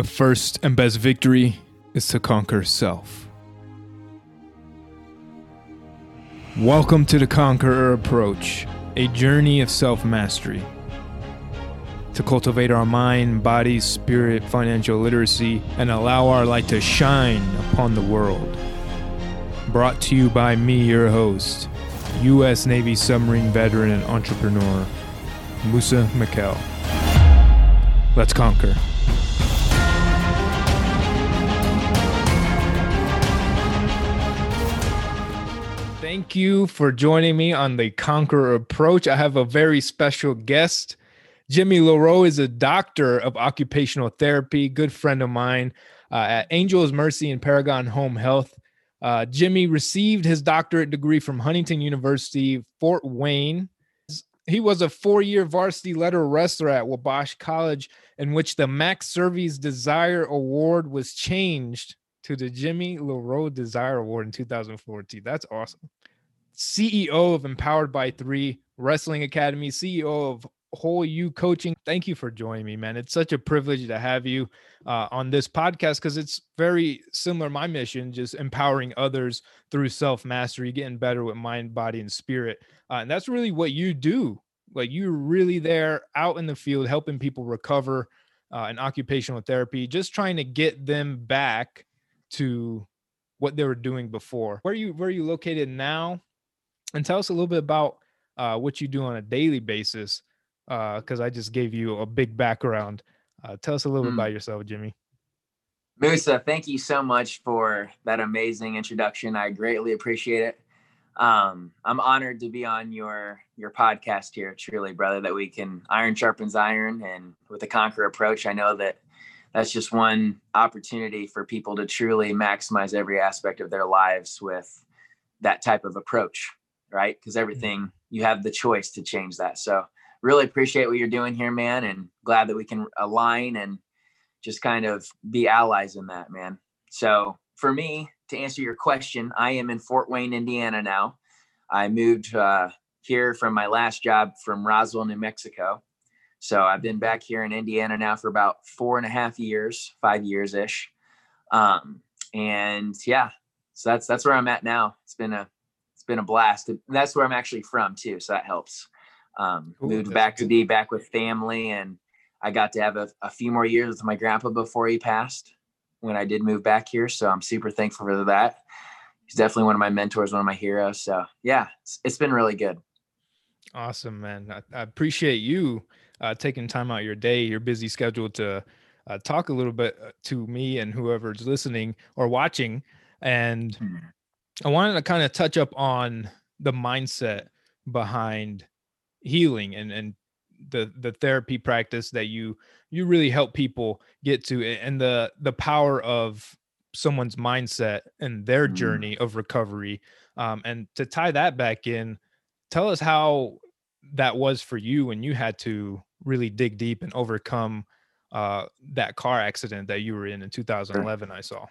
The first and best victory is to conquer self. Welcome to the Conqueror Approach, a journey of self mastery. To cultivate our mind, body, spirit, financial literacy, and allow our light to shine upon the world. Brought to you by me, your host, U.S. Navy submarine veteran and entrepreneur, Musa Mikkel. Let's conquer. Thank you for joining me on the Conqueror Approach. I have a very special guest. Jimmy LaRowe is a doctor of occupational therapy, good friend of mine uh, at Angels Mercy and Paragon Home Health. Uh, Jimmy received his doctorate degree from Huntington University, Fort Wayne. He was a four year varsity letter wrestler at Wabash College, in which the Max Servie's Desire Award was changed to the Jimmy LaRowe Desire Award in 2014. That's awesome. CEO of Empowered by Three Wrestling Academy, CEO of Whole You Coaching. Thank you for joining me, man. It's such a privilege to have you uh, on this podcast because it's very similar my mission, just empowering others through self mastery, getting better with mind, body, and spirit. Uh, and that's really what you do. Like you're really there out in the field, helping people recover uh, in occupational therapy, just trying to get them back to what they were doing before. Where you where are you located now? And tell us a little bit about uh, what you do on a daily basis because uh, I just gave you a big background. Uh, tell us a little mm. bit about yourself, Jimmy. Musa, thank you so much for that amazing introduction. I greatly appreciate it. Um, I'm honored to be on your your podcast here, truly, brother. That we can iron sharpens iron, and with the conquer approach, I know that that's just one opportunity for people to truly maximize every aspect of their lives with that type of approach right? Because mm-hmm. everything you have the choice to change that. So really appreciate what you're doing here, man, and glad that we can align and just kind of be allies in that, man. So for me, to answer your question, I am in Fort Wayne, Indiana now. I moved uh, here from my last job from Roswell, New Mexico. So I've been back here in Indiana now for about four and a half years, five years ish. Um, and yeah, so that's that's where I'm at now. It's been a been a blast. And that's where I'm actually from too, so that helps. Um, Ooh, moved back good. to be back with family, and I got to have a, a few more years with my grandpa before he passed when I did move back here. So I'm super thankful for that. He's definitely one of my mentors, one of my heroes. So yeah, it's, it's been really good. Awesome, man. I, I appreciate you uh, taking time out your day, your busy schedule to uh, talk a little bit uh, to me and whoever's listening or watching. And hmm. I wanted to kind of touch up on the mindset behind healing and and the the therapy practice that you you really help people get to and the the power of someone's mindset and their mm. journey of recovery. Um, and to tie that back in tell us how that was for you when you had to really dig deep and overcome uh, that car accident that you were in in 2011 i saw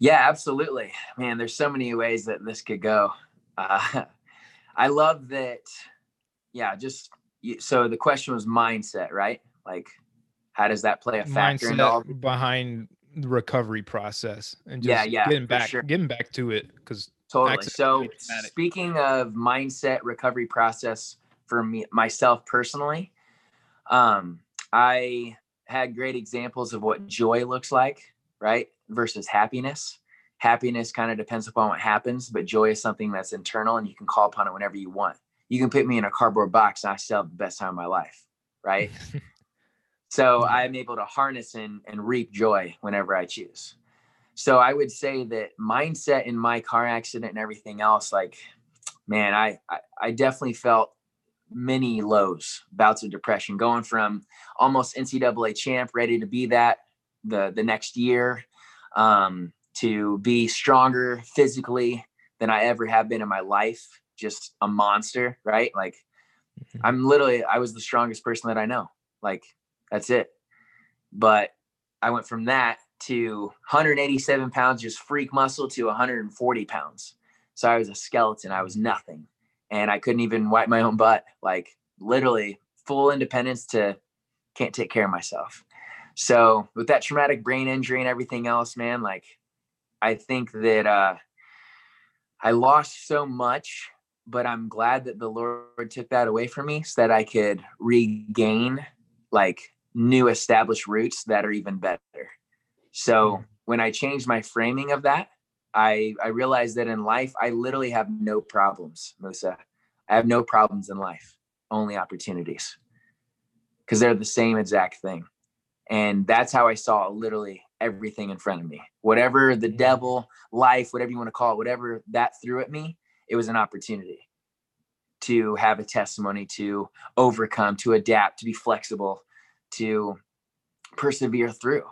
yeah, absolutely. Man, there's so many ways that this could go. Uh, I love that. Yeah, just so the question was mindset, right? Like, how does that play a factor mindset all- behind the recovery process and just yeah, yeah, getting back, sure. getting back to it because totally. So, speaking of mindset recovery process for me myself personally, um, I had great examples of what joy looks like, right? Versus happiness. Happiness kind of depends upon what happens, but joy is something that's internal and you can call upon it whenever you want. You can put me in a cardboard box and I still have the best time of my life. Right. so I'm able to harness and, and reap joy whenever I choose. So I would say that mindset in my car accident and everything else, like, man, I, I, I definitely felt many lows, bouts of depression, going from almost NCAA champ, ready to be that the the next year, um, to be stronger physically than I ever have been in my life. Just a monster, right? Like mm-hmm. I'm literally, I was the strongest person that I know. Like that's it. But I went from that to 187 pounds, just freak muscle, to 140 pounds. So I was a skeleton. I was nothing. And I couldn't even wipe my own butt. Like literally full independence to can't take care of myself. So with that traumatic brain injury and everything else, man, like I think that uh I lost so much, but I'm glad that the Lord took that away from me so that I could regain like new established roots that are even better. So when I changed my framing of that, I I realized that in life I literally have no problems, Musa. I have no problems in life, only opportunities. Because they're the same exact thing. And that's how I saw literally everything in front of me. Whatever the mm. devil, life, whatever you want to call it, whatever that threw at me, it was an opportunity to have a testimony, to overcome, to adapt, to be flexible, to persevere through.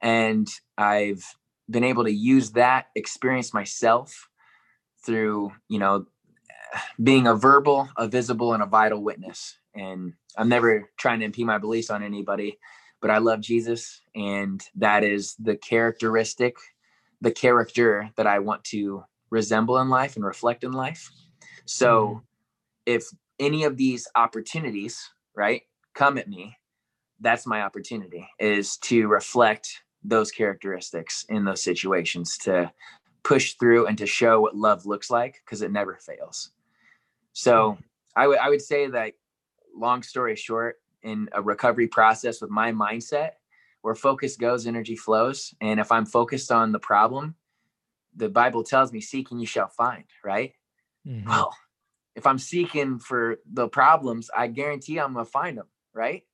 And I've been able to use that experience myself through, you know, being a verbal, a visible, and a vital witness. And I'm never trying to impede my beliefs on anybody, but I love Jesus. And that is the characteristic, the character that I want to resemble in life and reflect in life. So mm-hmm. if any of these opportunities, right, come at me, that's my opportunity is to reflect those characteristics in those situations to push through and to show what love looks like because it never fails. So mm-hmm. I would I would say that long story short, in a recovery process with my mindset, where focus goes, energy flows. And if I'm focused on the problem, the Bible tells me, seek and you shall find, right? Mm-hmm. Well, if I'm seeking for the problems, I guarantee I'm gonna find them, right?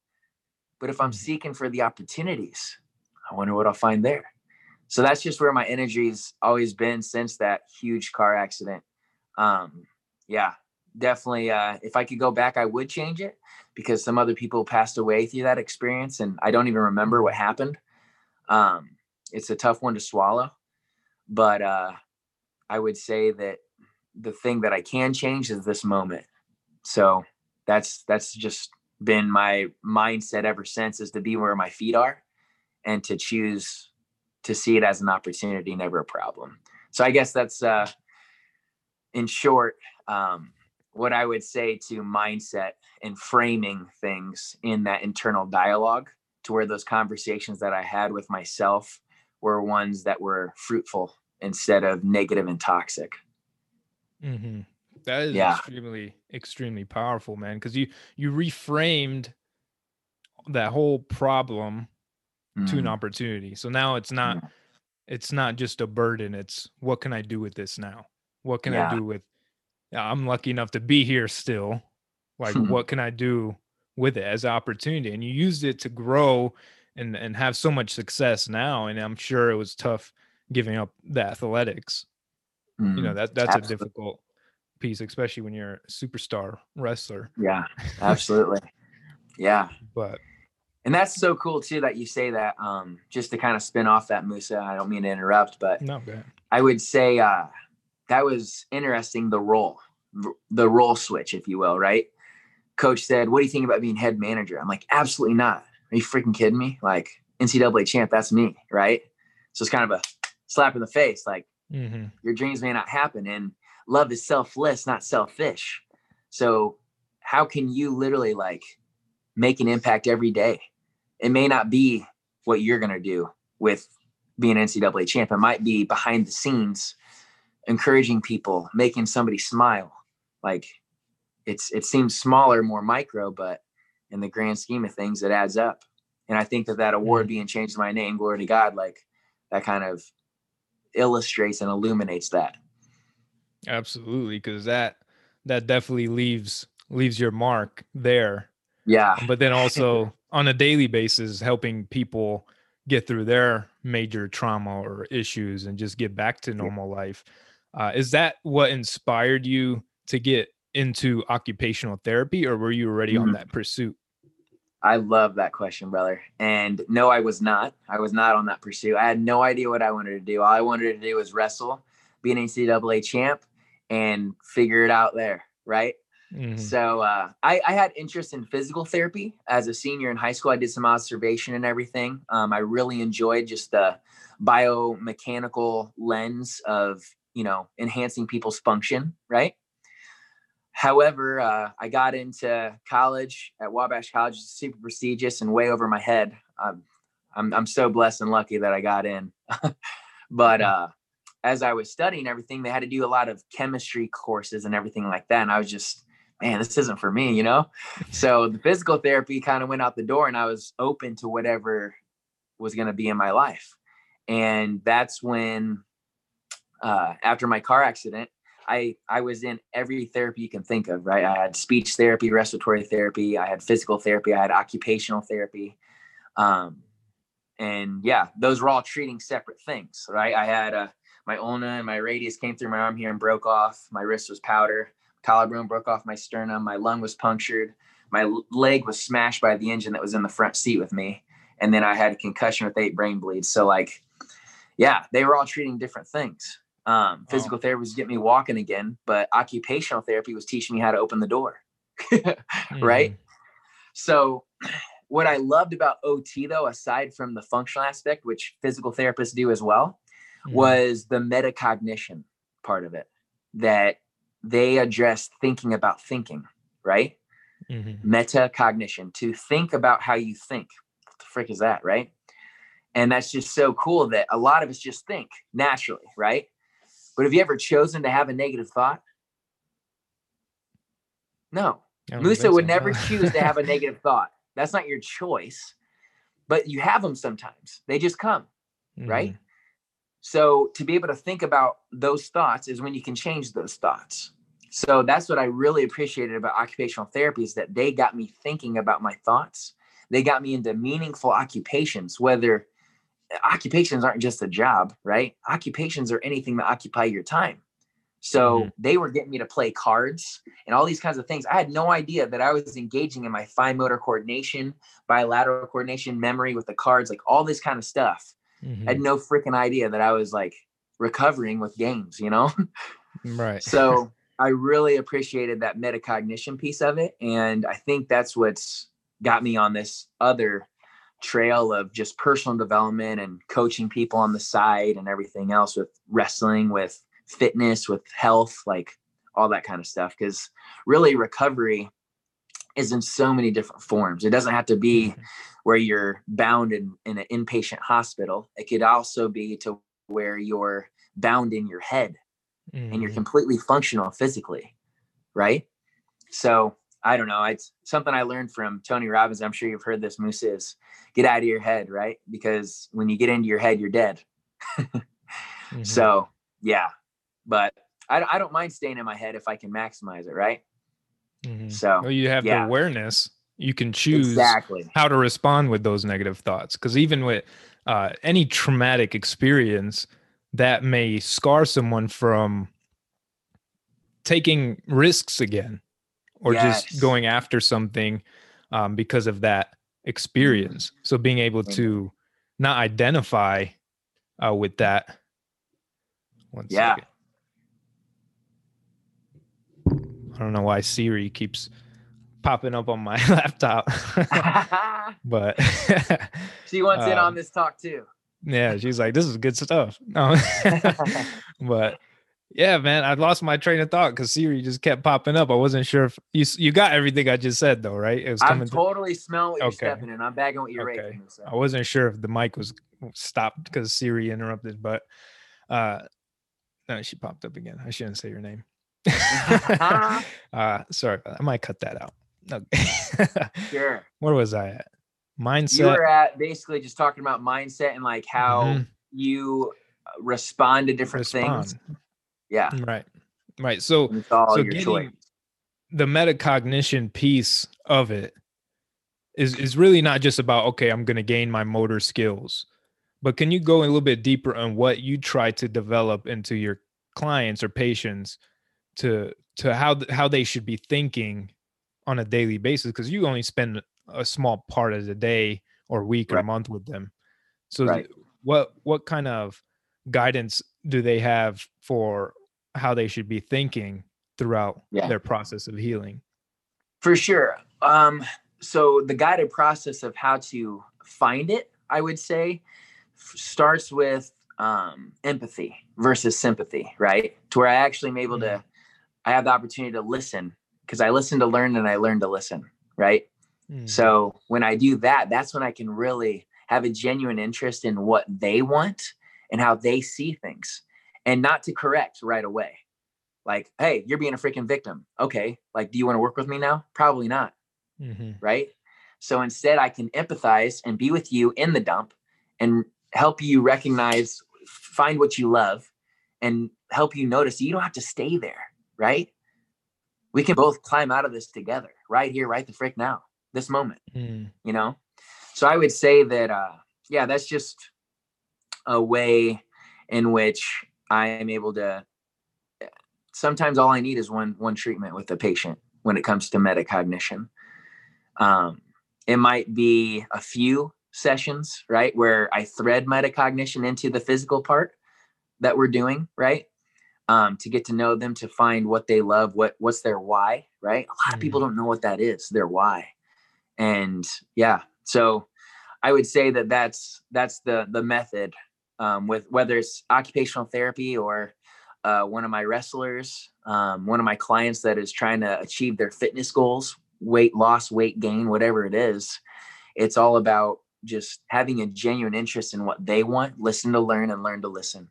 But if I'm mm-hmm. seeking for the opportunities, I wonder what I'll find there. So that's just where my energy's always been since that huge car accident. Um, yeah, definitely. Uh, if I could go back, I would change it because some other people passed away through that experience, and I don't even remember what happened. Um, it's a tough one to swallow, but uh, I would say that the thing that I can change is this moment. So that's that's just been my mindset ever since is to be where my feet are and to choose to see it as an opportunity, never a problem. So I guess that's uh, in short um, what I would say to mindset and framing things in that internal dialogue to where those conversations that I had with myself were ones that were fruitful instead of negative and toxic. Mm-hmm. That is yeah. extremely, extremely powerful, man. Because you you reframed that whole problem mm. to an mm-hmm. opportunity. So now it's not yeah. it's not just a burden. It's what can I do with this now? What can yeah. I do with I'm lucky enough to be here still. Like what can I do with it as an opportunity? And you used it to grow and and have so much success now. And I'm sure it was tough giving up the athletics. Mm. You know, mm-hmm. that that's absolutely. a difficult piece, especially when you're a superstar wrestler. Yeah, absolutely. yeah. But and that's so cool too that you say that. Um, just to kind of spin off that Musa. I don't mean to interrupt, but no, I would say uh, that was interesting. The role, the role switch, if you will, right? Coach said, "What do you think about being head manager?" I'm like, "Absolutely not. Are you freaking kidding me? Like NCAA champ, that's me, right?" So it's kind of a slap in the face. Like mm-hmm. your dreams may not happen, and love is selfless, not selfish. So how can you literally like make an impact every day it may not be what you're going to do with being NCAA champ. It might be behind the scenes, encouraging people, making somebody smile. Like it's it seems smaller, more micro, but in the grand scheme of things, it adds up. And I think that that award mm-hmm. being changed to my name, glory to God, like that kind of illustrates and illuminates that. Absolutely, because that that definitely leaves leaves your mark there. Yeah. But then also on a daily basis helping people get through their major trauma or issues and just get back to normal life. Uh, is that what inspired you to get into occupational therapy, or were you already mm-hmm. on that pursuit? I love that question, brother. And no, I was not. I was not on that pursuit. I had no idea what I wanted to do. All I wanted to do was wrestle, be an NCAA champ, and figure it out there. Right. Mm-hmm. So uh, I, I, had interest in physical therapy as a senior in high school. I did some observation and everything. Um, I really enjoyed just the biomechanical lens of you know enhancing people's function, right? However, uh, I got into college at Wabash College, super prestigious and way over my head. Um, I'm I'm so blessed and lucky that I got in. but uh as I was studying everything, they had to do a lot of chemistry courses and everything like that. And I was just, man, this isn't for me, you know? So the physical therapy kind of went out the door and I was open to whatever was going to be in my life. And that's when, uh, after my car accident, I, I was in every therapy you can think of, right? I had speech therapy, respiratory therapy, I had physical therapy, I had occupational therapy. Um, and yeah, those were all treating separate things, right? I had a, my ulna and my radius came through my arm here and broke off. My wrist was powder. Collarbone broke off my sternum. My lung was punctured. My leg was smashed by the engine that was in the front seat with me. And then I had a concussion with eight brain bleeds. So like, yeah, they were all treating different things. Um, physical oh. therapy was getting me walking again, but occupational therapy was teaching me how to open the door. right. Mm. So what I loved about OT though, aside from the functional aspect, which physical therapists do as well, mm-hmm. was the metacognition part of it that they addressed thinking about thinking, right? Mm-hmm. Metacognition, to think about how you think. What the frick is that, right? And that's just so cool that a lot of us just think naturally, right? But have you ever chosen to have a negative thought? No. Musa would so. never choose to have a negative thought. That's not your choice, but you have them sometimes. They just come, mm-hmm. right? So to be able to think about those thoughts is when you can change those thoughts. So that's what I really appreciated about occupational therapy is that they got me thinking about my thoughts. They got me into meaningful occupations, whether occupations aren't just a job, right? Occupations are anything that occupy your time. So mm-hmm. they were getting me to play cards and all these kinds of things. I had no idea that I was engaging in my fine motor coordination, bilateral coordination, memory with the cards, like all this kind of stuff mm-hmm. I had no freaking idea that I was like recovering with games, you know? Right. so I really appreciated that metacognition piece of it. And I think that's what's got me on this other trail of just personal development and coaching people on the side and everything else with wrestling, with fitness, with health, like all that kind of stuff. Because really, recovery is in so many different forms. It doesn't have to be mm-hmm where you're bound in, in an inpatient hospital. It could also be to where you're bound in your head mm-hmm. and you're mm-hmm. completely functional physically. Right. So I don't know. It's something I learned from Tony Robbins. I'm sure you've heard this Musa is get out of your head, right? Because when you get into your head, you're dead. mm-hmm. So yeah, but I, I don't mind staying in my head if I can maximize it, right? Mm-hmm. So well, you have yeah. the awareness you can choose exactly how to respond with those negative thoughts because even with uh, any traumatic experience that may scar someone from taking risks again or yes. just going after something um, because of that experience mm-hmm. so being able to not identify uh, with that one yeah second. i don't know why siri keeps popping up on my laptop. but she wants um, in on this talk too. Yeah, she's like, "This is good stuff." No, but yeah, man, I lost my train of thought because Siri just kept popping up. I wasn't sure if you you got everything I just said though, right? It was coming. I'm totally smelling what okay. you're stepping in. I'm bagging what you're okay. So. I wasn't sure if the mic was stopped because Siri interrupted, but uh, no, she popped up again. I shouldn't say your name. uh, sorry, I might cut that out. Okay. sure. Where was I at? Mindset. You were at basically just talking about mindset and like how mm-hmm. you uh, respond to different respond. things. Yeah. Right. Right. So, so getting choice. the metacognition piece of it is is really not just about okay, I'm going to gain my motor skills, but can you go a little bit deeper on what you try to develop into your clients or patients to to how how they should be thinking on a daily basis because you only spend a small part of the day or week right. or month with them. So right. what what kind of guidance do they have for how they should be thinking throughout yeah. their process of healing? For sure. Um, so the guided process of how to find it, I would say, f- starts with um, empathy versus sympathy, right? To where I actually am able mm-hmm. to, I have the opportunity to listen because I listen to learn and I learn to listen, right? Mm. So when I do that, that's when I can really have a genuine interest in what they want and how they see things and not to correct right away. Like, hey, you're being a freaking victim. Okay. Like, do you want to work with me now? Probably not. Mm-hmm. Right. So instead, I can empathize and be with you in the dump and help you recognize, find what you love, and help you notice you don't have to stay there. Right. We can both climb out of this together right here, right the frick now, this moment, mm. you know? So I would say that, uh, yeah, that's just a way in which I am able to. Sometimes all I need is one one treatment with a patient when it comes to metacognition. Um, it might be a few sessions, right, where I thread metacognition into the physical part that we're doing, right, um, to get to know them, to find what they love, what what's their why, right. A lot of people mm-hmm. don't know what that is, their why, and yeah, so I would say that that's that's the the method um, with whether it's occupational therapy or uh, one of my wrestlers, um, one of my clients that is trying to achieve their fitness goals, weight loss, weight gain, whatever it is. It's all about just having a genuine interest in what they want, listen to learn and learn to listen.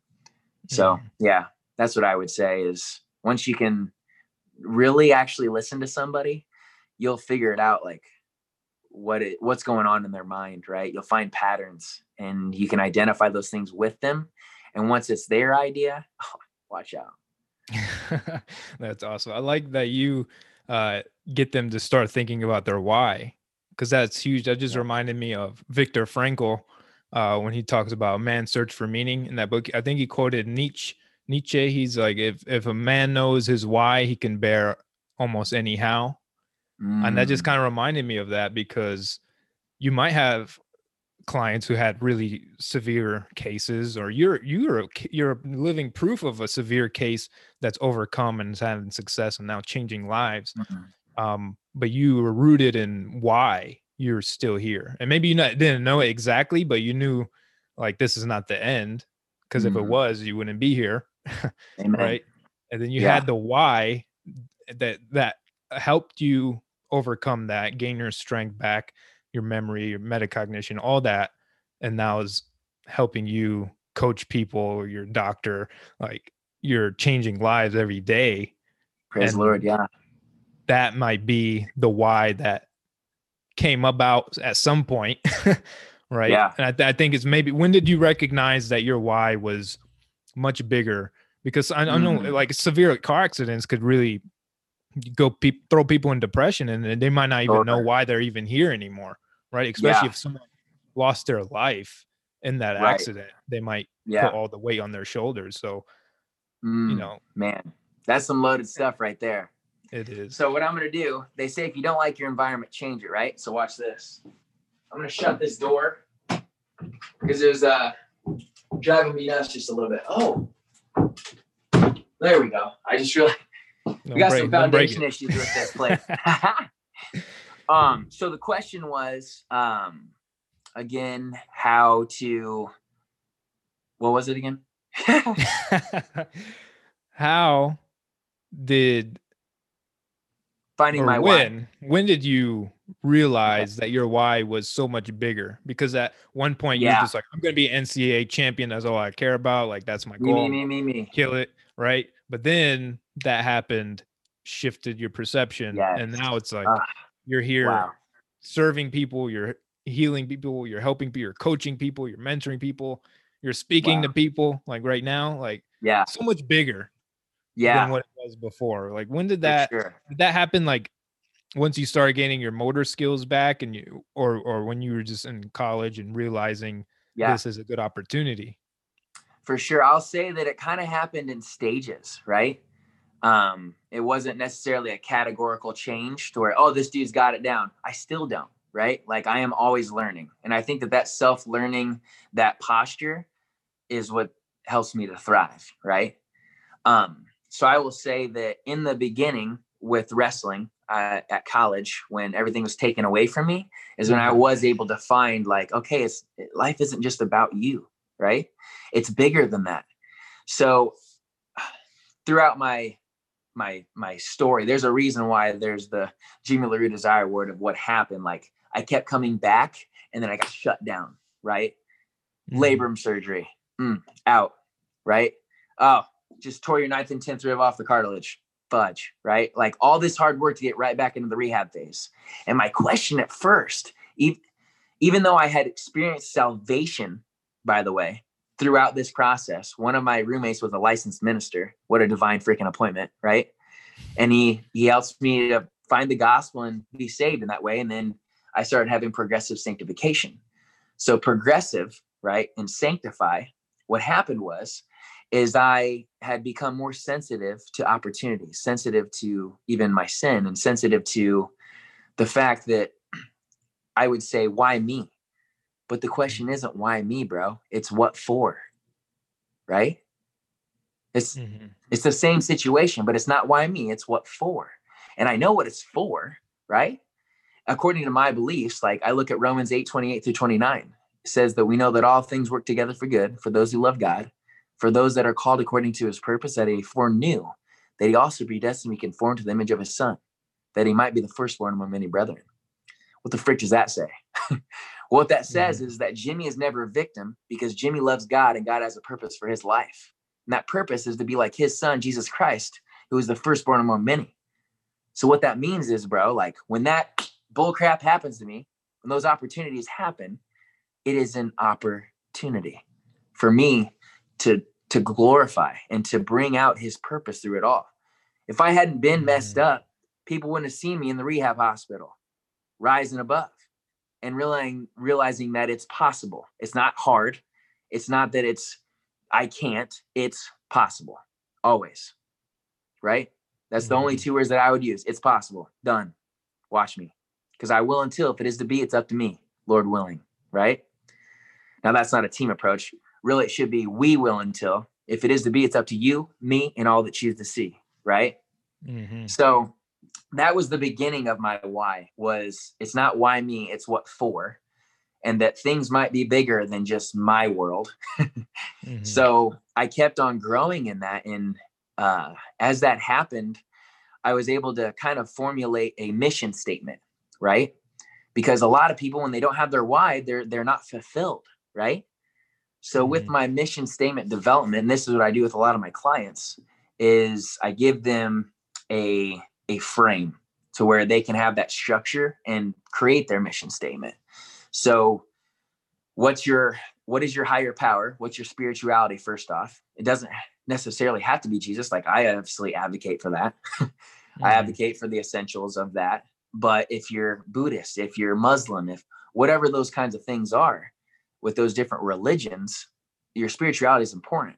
So, mm-hmm. yeah, that's what I would say is once you can really actually listen to somebody, you'll figure it out like what it what's going on in their mind, right? You'll find patterns and you can identify those things with them. And once it's their idea, oh, watch out. that's awesome. I like that you uh, get them to start thinking about their why, because that's huge. That just yeah. reminded me of Viktor Frankl uh, when he talks about man's search for meaning in that book. I think he quoted Nietzsche. Nietzsche. He's like, if if a man knows his why, he can bear almost anyhow. Mm. And that just mm. kind of reminded me of that because you might have clients who had really severe cases or you're you're you're living proof of a severe case that's overcome and is having success and now changing lives mm-hmm. um, but you were rooted in why you're still here and maybe you not, didn't know it exactly but you knew like this is not the end because mm-hmm. if it mm-hmm. was you wouldn't be here right and then you yeah. had the why that that helped you overcome that, gain your strength back, your memory, your metacognition, all that, and now is helping you coach people, your doctor, like you're changing lives every day. Praise and Lord, yeah. That might be the why that came about at some point, right? Yeah. And I, I, think it's maybe when did you recognize that your why was much bigger? Because I, I know mm. like severe car accidents could really go pe- throw people in depression and they might not even know why they're even here anymore right? Especially yeah. if someone lost their life in that right. accident they might yeah. put all the weight on their shoulders so mm, you know. man that's some loaded stuff right there. It is. So what i'm going to do they say if you don't like your environment change it right? So watch this. I'm going to shut this door because there's uh driving me nuts just a little bit. Oh! There we go. I just realized we got break, some foundation issues with this place. um, so the question was, um, again, how to. What was it again? how did finding my when why. when did you realize that your why was so much bigger because at one point yeah. you're just like i'm gonna be ncaa champion that's all i care about like that's my goal me, me, me, me. kill it right but then that happened shifted your perception yes. and now it's like uh, you're here wow. serving people you're healing people you're helping people you're coaching people you're mentoring people you're speaking wow. to people like right now like yeah so much bigger yeah than what it was before like when did that sure. did that happen like once you started gaining your motor skills back and you or or when you were just in college and realizing yeah. this is a good opportunity for sure i'll say that it kind of happened in stages right um, it wasn't necessarily a categorical change to where, oh, this dude's got it down. I still don't, right? Like I am always learning. And I think that that self learning, that posture is what helps me to thrive, right? Um, so I will say that in the beginning with wrestling uh, at college, when everything was taken away from me, is when I mm-hmm. was able to find like, okay, it's life isn't just about you, right? It's bigger than that. So throughout my my my story. There's a reason why there's the Jimmy LaRowe Desire word of what happened. Like I kept coming back and then I got shut down. right? Mm-hmm. Labrum surgery, mm, out, right? Oh, just tore your ninth and tenth rib off the cartilage, fudge, right? Like all this hard work to get right back into the rehab phase. And my question at first, even, even though I had experienced salvation, by the way, throughout this process, one of my roommates was a licensed minister. What a divine freaking appointment, right? And he he helps me to find the gospel and be saved in that way. And then I started having progressive sanctification. So progressive, right, and sanctify. What happened was is I had become more sensitive to opportunities, sensitive to even my sin, and sensitive to the fact that I would say, why me? But the question mm-hmm. isn't why me, bro. It's what for. Right? It's mm-hmm. it's the same situation, but it's not why me, it's what for. And I know what it's for, right? According to my beliefs, like I look at Romans 8, 28 through 29, says that we know that all things work together for good for those who love God for those that are called according to his purpose that he foreknew, that he also predestined to be conformed to the image of his son, that he might be the firstborn among many brethren. What the frick does that say? what that says mm-hmm. is that Jimmy is never a victim because Jimmy loves God and God has a purpose for his life. And that purpose is to be like his son, Jesus Christ, who is the firstborn among many. So what that means is, bro, like when that bull crap happens to me, when those opportunities happen, it is an opportunity for me to to glorify and to bring out his purpose through it all. If I hadn't been messed mm. up, people wouldn't have seen me in the rehab hospital, rising above and realizing realizing that it's possible. It's not hard. It's not that it's I can't. It's possible. Always. Right? That's the only mm-hmm. two words that I would use. It's possible. Done. Watch me. Because I will until if it is to be, it's up to me, Lord willing. Right? Now that's not a team approach really it should be we will until if it is to be it's up to you me and all that choose to see right mm-hmm. so that was the beginning of my why was it's not why me it's what for and that things might be bigger than just my world mm-hmm. so i kept on growing in that and uh, as that happened i was able to kind of formulate a mission statement right because a lot of people when they don't have their why they're they're not fulfilled right so with mm-hmm. my mission statement development, and this is what I do with a lot of my clients is I give them a a frame to where they can have that structure and create their mission statement. So what's your what is your higher power? What's your spirituality first off? It doesn't necessarily have to be Jesus. Like I obviously advocate for that. mm-hmm. I advocate for the essentials of that. But if you're Buddhist, if you're Muslim, if whatever those kinds of things are, with those different religions, your spirituality is important.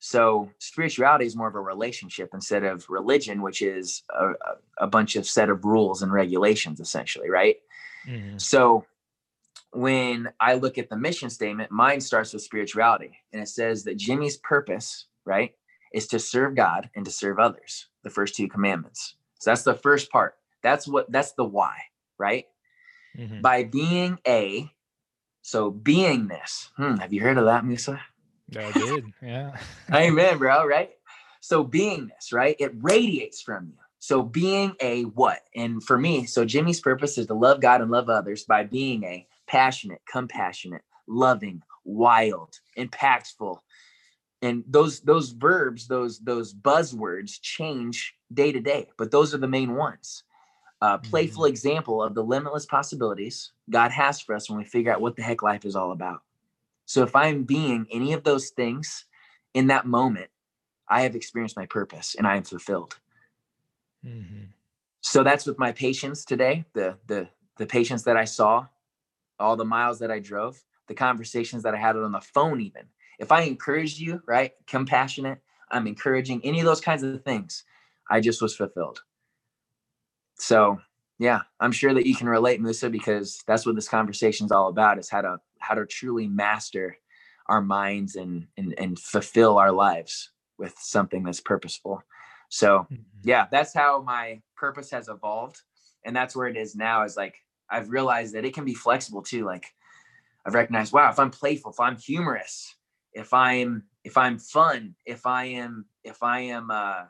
So spirituality is more of a relationship instead of religion, which is a, a bunch of set of rules and regulations, essentially, right? Mm-hmm. So when I look at the mission statement, mine starts with spirituality, and it says that Jimmy's purpose, right, is to serve God and to serve others. The first two commandments. So that's the first part. That's what that's the why, right? Mm-hmm. By being a so beingness. Hmm, have you heard of that, Musa? I did. Yeah. Amen, bro. Right. So beingness, right? It radiates from you. So being a what? And for me, so Jimmy's purpose is to love God and love others by being a passionate, compassionate, loving, wild, impactful. And those those verbs, those those buzzwords change day to day, but those are the main ones uh, playful mm-hmm. example of the limitless possibilities God has for us when we figure out what the heck life is all about. So if I'm being any of those things in that moment, I have experienced my purpose and I am fulfilled. Mm-hmm. So that's with my patients today, the the the patients that I saw, all the miles that I drove, the conversations that I had on the phone, even. If I encourage you, right, compassionate, I'm encouraging any of those kinds of things, I just was fulfilled so yeah i'm sure that you can relate musa because that's what this conversation is all about is how to how to truly master our minds and and, and fulfill our lives with something that's purposeful so mm-hmm. yeah that's how my purpose has evolved and that's where it is now is like i've realized that it can be flexible too like i've recognized wow if i'm playful if i'm humorous if i'm if i'm fun if i am if i am uh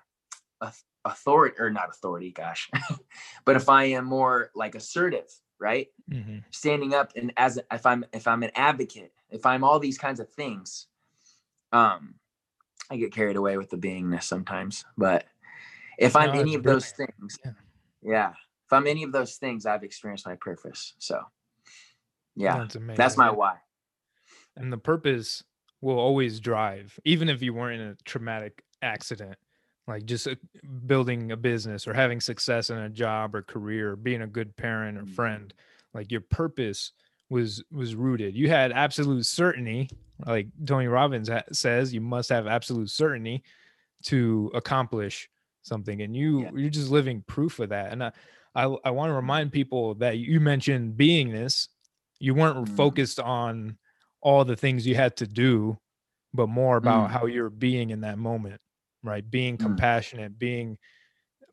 authority or not authority gosh but if i am more like assertive right? Mm-hmm. Standing up and as if I'm if I'm an advocate, if I'm all these kinds of things, um, I get carried away with the beingness sometimes. But if I'm any of brilliant. those things, yeah. yeah. If I'm any of those things, I've experienced my purpose. So yeah, that's, that's my why. And the purpose will always drive, even if you weren't in a traumatic accident like just uh, building a business or having success in a job or career or being a good parent or mm-hmm. friend like your purpose was was rooted you had absolute certainty like tony robbins ha- says you must have absolute certainty to accomplish something and you yeah. you're just living proof of that and i i, I want to remind people that you mentioned beingness you weren't mm. focused on all the things you had to do but more about mm. how you're being in that moment right being mm. compassionate being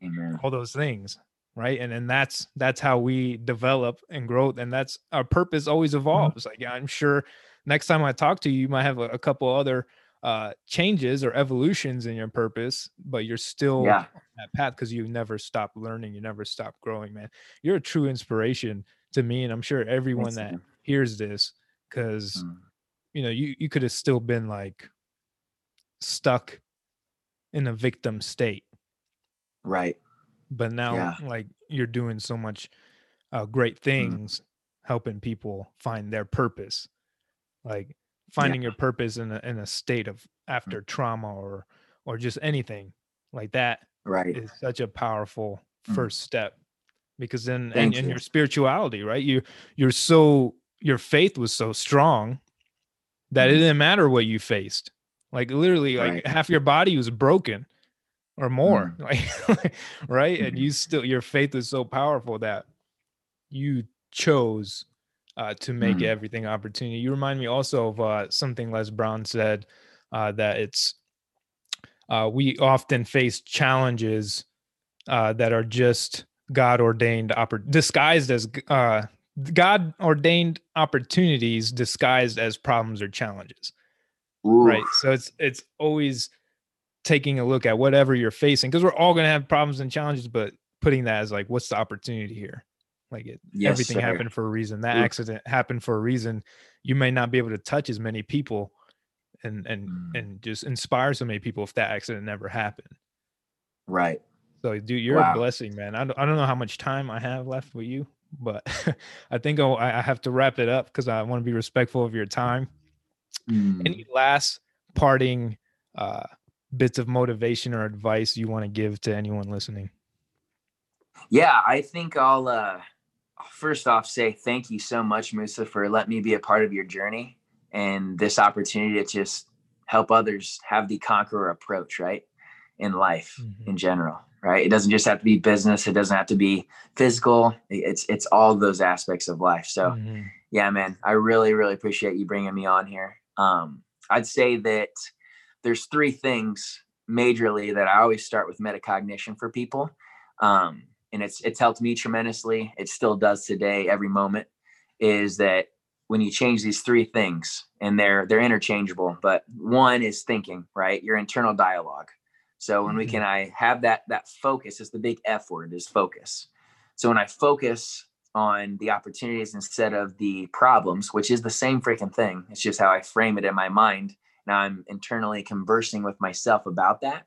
Amen. all those things right and and that's that's how we develop and grow and that's our purpose always mm-hmm. evolves mm-hmm. like i'm sure next time i talk to you you might have a, a couple other uh changes or evolutions in your purpose but you're still yeah. on that path because you never stop learning you never stop growing man you're a true inspiration to me and i'm sure everyone Thanks, that man. hears this because mm. you know you you could have still been like stuck in a victim state. Right. But now, yeah. like, you're doing so much uh, great mm. things, mm. helping people find their purpose. Like, finding yeah. your purpose in a, in a state of mm. after mm. trauma or or just anything like that right is such a powerful mm. first step because then and, you. and, your spirituality right you you're so your faith was so strong that it didn't matter what you faced like literally, like right. half your body was broken or more. Mm. Like right. Mm-hmm. And you still your faith is so powerful that you chose uh, to make mm. everything opportunity. You remind me also of uh, something Les Brown said uh, that it's uh, we often face challenges uh, that are just God ordained, oppor- disguised as uh, God ordained opportunities, disguised as problems or challenges. Ooh. right so it's it's always taking a look at whatever you're facing because we're all going to have problems and challenges but putting that as like what's the opportunity here like it yes, everything sir. happened for a reason that Ooh. accident happened for a reason you may not be able to touch as many people and and mm. and just inspire so many people if that accident never happened right so dude you're wow. a blessing man I don't, I don't know how much time i have left with you but i think I'll, i have to wrap it up because i want to be respectful of your time Mm. Any last parting uh, bits of motivation or advice you want to give to anyone listening? Yeah, I think I'll uh, first off say thank you so much, Musa, for letting me be a part of your journey and this opportunity to just help others have the conqueror approach, right? In life mm-hmm. in general, right? It doesn't just have to be business. It doesn't have to be physical. It's it's all those aspects of life. So, mm-hmm. yeah, man, I really really appreciate you bringing me on here. Um, I'd say that there's three things majorly that I always start with metacognition for people. Um, and it's it's helped me tremendously. It still does today, every moment, is that when you change these three things and they're they're interchangeable, but one is thinking, right? Your internal dialogue. So when we mm-hmm. can I have that that focus is the big F word is focus. So when I focus on the opportunities instead of the problems, which is the same freaking thing. It's just how I frame it in my mind. Now I'm internally conversing with myself about that.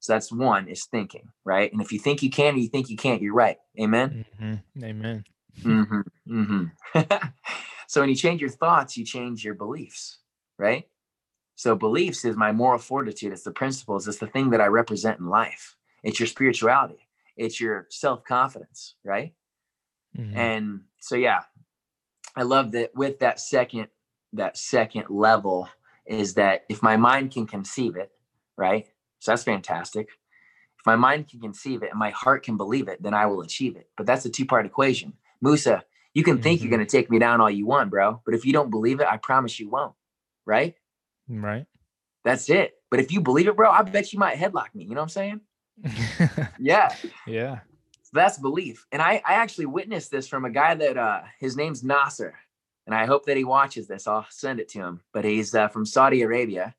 So that's one is thinking, right? And if you think you can or you think you can't, you're right. Amen. Mm-hmm. Amen. mm-hmm. Mm-hmm. so when you change your thoughts, you change your beliefs, right? So beliefs is my moral fortitude. It's the principles. It's the thing that I represent in life. It's your spirituality. It's your self confidence, right? Mm-hmm. And so yeah, I love that with that second that second level is that if my mind can conceive it, right? So that's fantastic. If my mind can conceive it and my heart can believe it, then I will achieve it. But that's a two-part equation. Musa, you can think mm-hmm. you're going to take me down all you want, bro, but if you don't believe it, I promise you won't. Right? Right. That's it. But if you believe it, bro, I bet you might headlock me. You know what I'm saying? yeah. Yeah that's belief. And I, I actually witnessed this from a guy that uh, his name's Nasser. And I hope that he watches this. I'll send it to him. But he's uh, from Saudi Arabia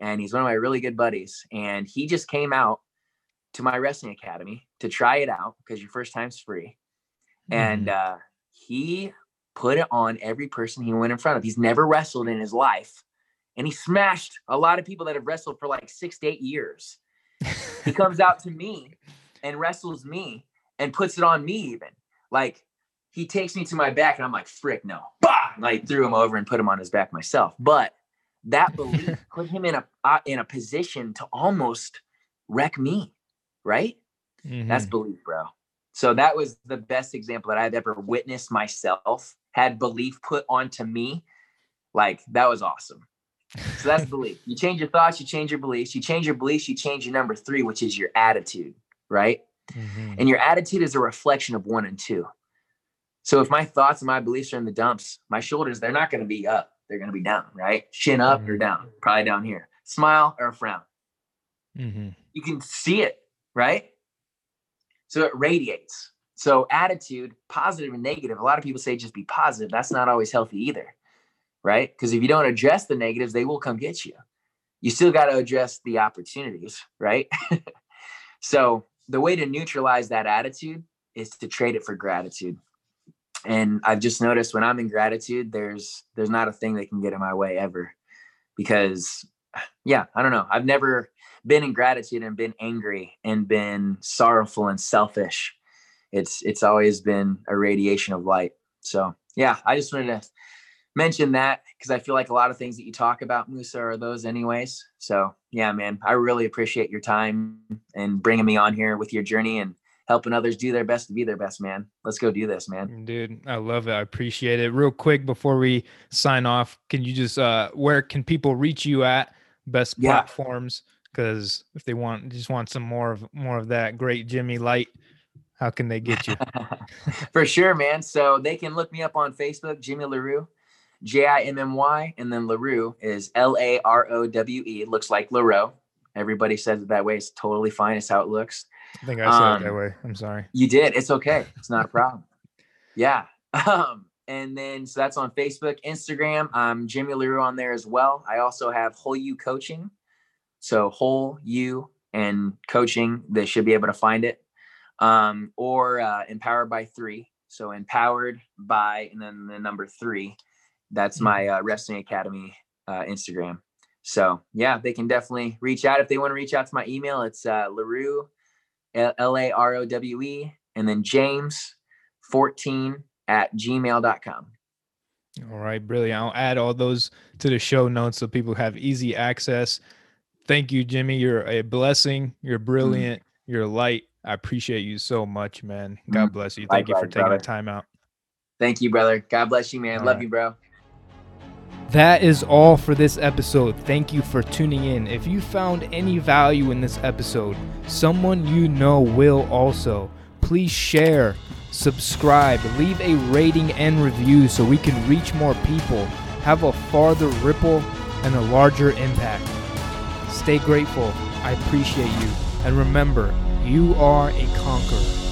and he's one of my really good buddies. And he just came out to my wrestling academy to try it out because your first time's free. Mm. And uh, he put it on every person he went in front of. He's never wrestled in his life. And he smashed a lot of people that have wrestled for like six to eight years. he comes out to me and wrestles me and puts it on me, even. Like he takes me to my back and I'm like, frick, no. Bah! And I threw him over and put him on his back myself. But that belief put him in a uh, in a position to almost wreck me, right? Mm-hmm. That's belief, bro. So that was the best example that I've ever witnessed myself had belief put onto me. Like that was awesome. So that's belief. You change your thoughts, you change your beliefs. You change your beliefs, you change your number three, which is your attitude, right? Mm-hmm. And your attitude is a reflection of one and two. So if my thoughts and my beliefs are in the dumps, my shoulders, they're not going to be up. They're going to be down, right? Chin up mm-hmm. or down, probably down here. Smile or frown. Mm-hmm. You can see it, right? So it radiates. So attitude, positive and negative. A lot of people say just be positive. That's not always healthy either, right? Because if you don't address the negatives, they will come get you. You still got to address the opportunities, right? so the way to neutralize that attitude is to trade it for gratitude. And i've just noticed when i'm in gratitude there's there's not a thing that can get in my way ever because yeah i don't know. I've never been in gratitude and been angry and been sorrowful and selfish. It's it's always been a radiation of light. So yeah i just wanted to mention that because i feel like a lot of things that you talk about musa are those anyways. So yeah man i really appreciate your time and bringing me on here with your journey and helping others do their best to be their best, man. Let's go do this, man. Dude, I love it. I appreciate it. Real quick before we sign off, can you just uh where can people reach you at best yeah. platforms? Because if they want just want some more of more of that great Jimmy Light, how can they get you? For sure, man. So they can look me up on Facebook, Jimmy LaRowe. J I M M Y, and then LaRowe is L A R O W E. It looks like LaRoe. Everybody says it that way. It's totally fine. It's how it looks. I think I said um, it that um, way. I'm sorry. You did. It's okay. It's not a problem. yeah. Um, and then so that's on Facebook, Instagram. I'm Jimmy LaRowe on there as well. I also have Whole You Coaching. So Whole You and coaching, they should be able to find it. Um, or uh, Empowered by Three. So empowered by and then the number three. That's hmm. my uh, Wrestling Academy uh, Instagram. So yeah, they can definitely reach out if they want to reach out to my email. It's uh, LaRowe L A R O W E, and then James 14 at gmail.com. All right, brilliant. I'll add all those to the show notes so people have easy access. Thank you, Jimmy. You're a blessing. You're mm. brilliant. Mm. You're light. I appreciate you so much, man. God mm. bless you. Thank Likewise, you for taking brother. the time out. Thank you, brother. God bless you, man. All Love right. you, bro. That is all for this episode. Thank you for tuning in. If you found any value in this episode, someone you know will also. Please share, subscribe, leave a rating and review so we can reach more people, have a farther ripple, and a larger impact. Stay grateful. I appreciate you. And remember, you are a conqueror.